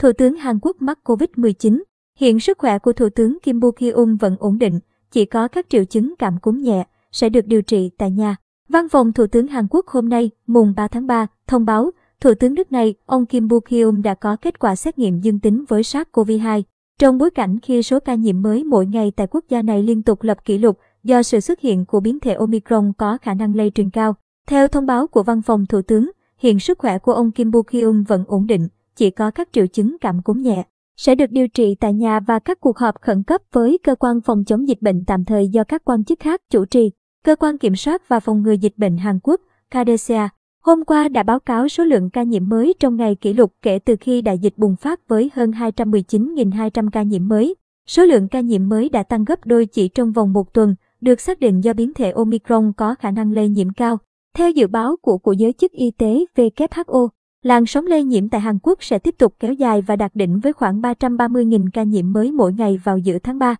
Thủ tướng Hàn Quốc mắc COVID-19. Hiện sức khỏe của Thủ tướng Kim Bo Kyum vẫn ổn định, chỉ có các triệu chứng cảm cúm nhẹ, sẽ được điều trị tại nhà. Văn phòng Thủ tướng Hàn Quốc hôm nay, mùng 3 tháng 3, thông báo, Thủ tướng nước này, ông Kim Bo Kyum đã có kết quả xét nghiệm dương tính với SARS-CoV-2. Trong bối cảnh khi số ca nhiễm mới mỗi ngày tại quốc gia này liên tục lập kỷ lục do sự xuất hiện của biến thể Omicron có khả năng lây truyền cao. Theo thông báo của văn phòng Thủ tướng, hiện sức khỏe của ông Kim Bo Kyum vẫn ổn định, chỉ có các triệu chứng cảm cúm nhẹ. Sẽ được điều trị tại nhà và các cuộc họp khẩn cấp với cơ quan phòng chống dịch bệnh tạm thời do các quan chức khác chủ trì. Cơ quan kiểm soát và phòng ngừa dịch bệnh Hàn Quốc, KDCA, hôm qua đã báo cáo số lượng ca nhiễm mới trong ngày kỷ lục kể từ khi đại dịch bùng phát với hơn 219.200 ca nhiễm mới. Số lượng ca nhiễm mới đã tăng gấp đôi chỉ trong vòng một tuần, được xác định do biến thể Omicron có khả năng lây nhiễm cao. Theo dự báo của của giới chức y tế WHO, làn sóng lây nhiễm tại Hàn Quốc sẽ tiếp tục kéo dài và đạt đỉnh với khoảng 330.000 ca nhiễm mới mỗi ngày vào giữa tháng 3.